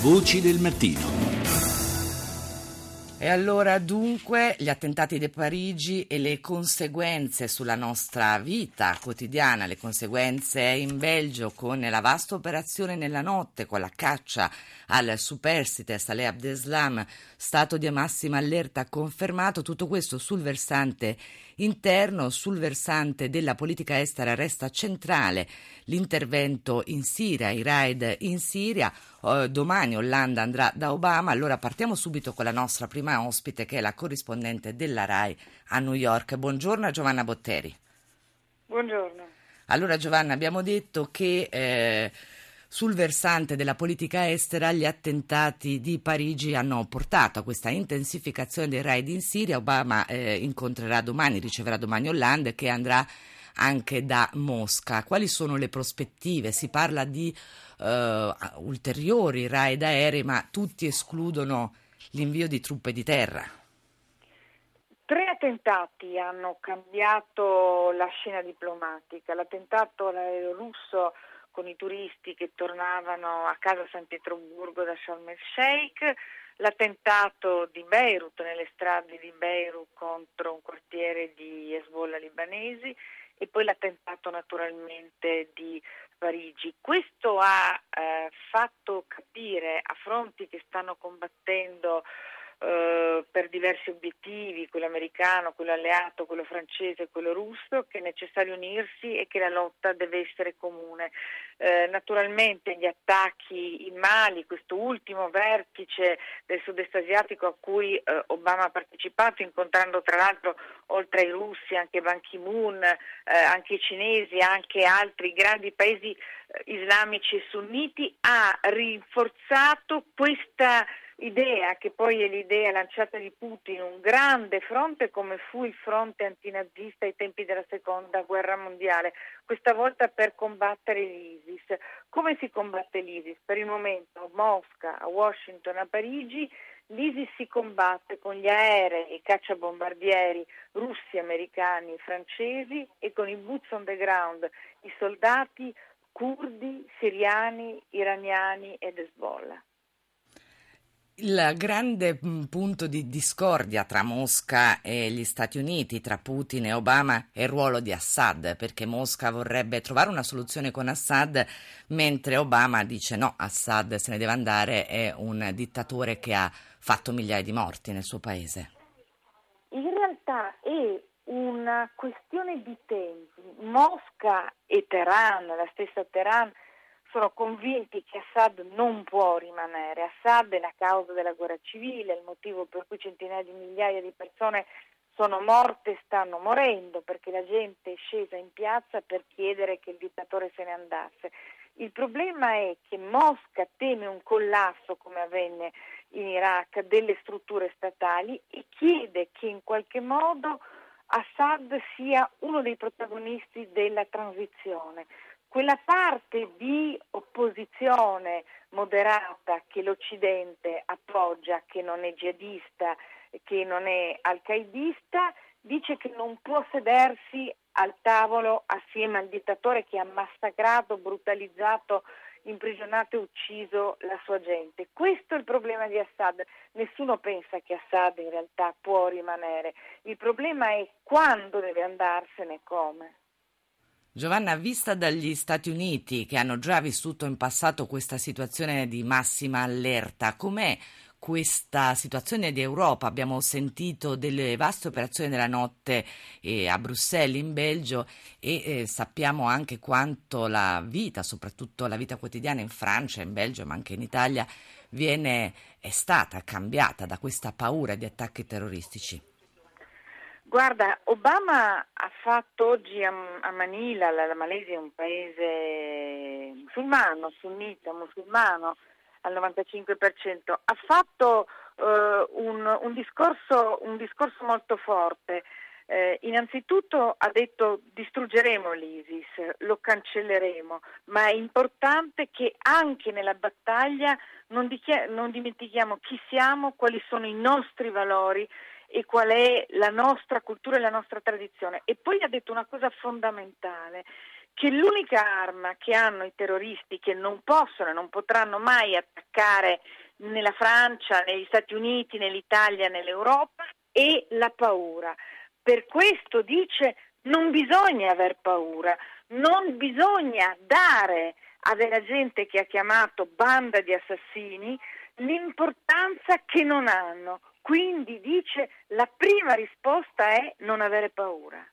Voci del mattino. E allora dunque gli attentati di Parigi e le conseguenze sulla nostra vita quotidiana, le conseguenze in Belgio con la vasta operazione nella notte, con la caccia al superstite Saleh Abdeslam, stato di massima allerta confermato, tutto questo sul versante interno, sul versante della politica estera resta centrale l'intervento in Siria, i raid in Siria. Uh, domani Hollande andrà da Obama, allora partiamo subito con la nostra prima ospite che è la corrispondente della RAI a New York. Buongiorno Giovanna Botteri. Buongiorno. Allora Giovanna, abbiamo detto che eh, sul versante della politica estera gli attentati di Parigi hanno portato a questa intensificazione dei raid in Siria. Obama eh, incontrerà domani, riceverà domani Hollande che andrà anche da Mosca. Quali sono le prospettive? Si parla di uh, ulteriori raid aerei, ma tutti escludono l'invio di truppe di terra. Tre attentati hanno cambiato la scena diplomatica. L'attentato all'aereo russo con i turisti che tornavano a casa a San Pietroburgo da Sharm el Sheikh, l'attentato di Beirut, nelle strade di Beirut contro un quartiere di Hezbollah libanesi e poi l'attentato naturalmente di Parigi. Questo ha eh, fatto capire a fronti che stanno combattendo eh, per diversi obiettivi, quello americano, quello alleato, quello francese, quello russo, che è necessario unirsi e che la lotta deve essere comune. Eh, naturalmente gli attacchi in Mali, questo ultimo vertice del sud-est asiatico a cui eh, Obama ha partecipato, incontrando tra l'altro oltre ai russi anche Ban Ki-moon, eh, anche i cinesi, anche altri grandi paesi eh, islamici e sunniti, ha rinforzato questa idea, che poi è l'idea lanciata di Putin, un grande fronte come fu il fronte antinazista ai tempi della seconda guerra mondiale, questa volta per combattere l'ISIS. Come si combatte l'ISIS? Per il momento a Mosca, a Washington, a Parigi l'ISIS si combatte con gli aerei i cacciabombardieri russi, americani, francesi e con i boots on the ground, i soldati curdi, siriani, iraniani ed Hezbollah. Il grande mm, punto di discordia tra Mosca e gli Stati Uniti, tra Putin e Obama, è il ruolo di Assad, perché Mosca vorrebbe trovare una soluzione con Assad, mentre Obama dice no, Assad se ne deve andare, è un dittatore che ha fatto migliaia di morti nel suo paese. In realtà è una questione di tempi. Mosca e Teheran, la stessa Teheran, sono convinti che Assad non può rimanere. Assad è la causa della guerra civile, il motivo per cui centinaia di migliaia di persone sono morte e stanno morendo perché la gente è scesa in piazza per chiedere che il dittatore se ne andasse. Il problema è che Mosca teme un collasso, come avvenne in Iraq, delle strutture statali e chiede che in qualche modo Assad sia uno dei protagonisti della transizione quella parte di opposizione moderata che l'Occidente appoggia, che non è jihadista, che non è al-qaidista, dice che non può sedersi al tavolo assieme al dittatore che ha massacrato, brutalizzato, imprigionato e ucciso la sua gente. Questo è il problema di Assad. Nessuno pensa che Assad in realtà può rimanere. Il problema è quando deve andarsene e come. Giovanna, vista dagli Stati Uniti che hanno già vissuto in passato questa situazione di massima allerta, com'è questa situazione di Europa? Abbiamo sentito delle vaste operazioni della notte eh, a Bruxelles, in Belgio, e eh, sappiamo anche quanto la vita, soprattutto la vita quotidiana in Francia, in Belgio, ma anche in Italia, viene, è stata cambiata da questa paura di attacchi terroristici. Guarda, Obama ha fatto oggi a, Manila, la, Malesia è un paese musulmano, sunnita, musulmano al 95%, ha fatto uh, un, un, discorso, un, discorso, molto forte. Eh, innanzitutto ha detto distruggeremo l'ISIS, lo cancelleremo, ma è importante che anche nella battaglia non, dichia- non dimentichiamo chi siamo, quali sono i nostri valori e qual è la nostra cultura e la nostra tradizione. E poi ha detto una cosa fondamentale, che l'unica arma che hanno i terroristi che non possono e non potranno mai attaccare nella Francia, negli Stati Uniti, nell'Italia, nell'Europa è la paura. Per questo dice non bisogna aver paura, non bisogna dare a della gente che ha chiamato banda di assassini l'importanza che non hanno. Quindi dice la prima risposta è non avere paura.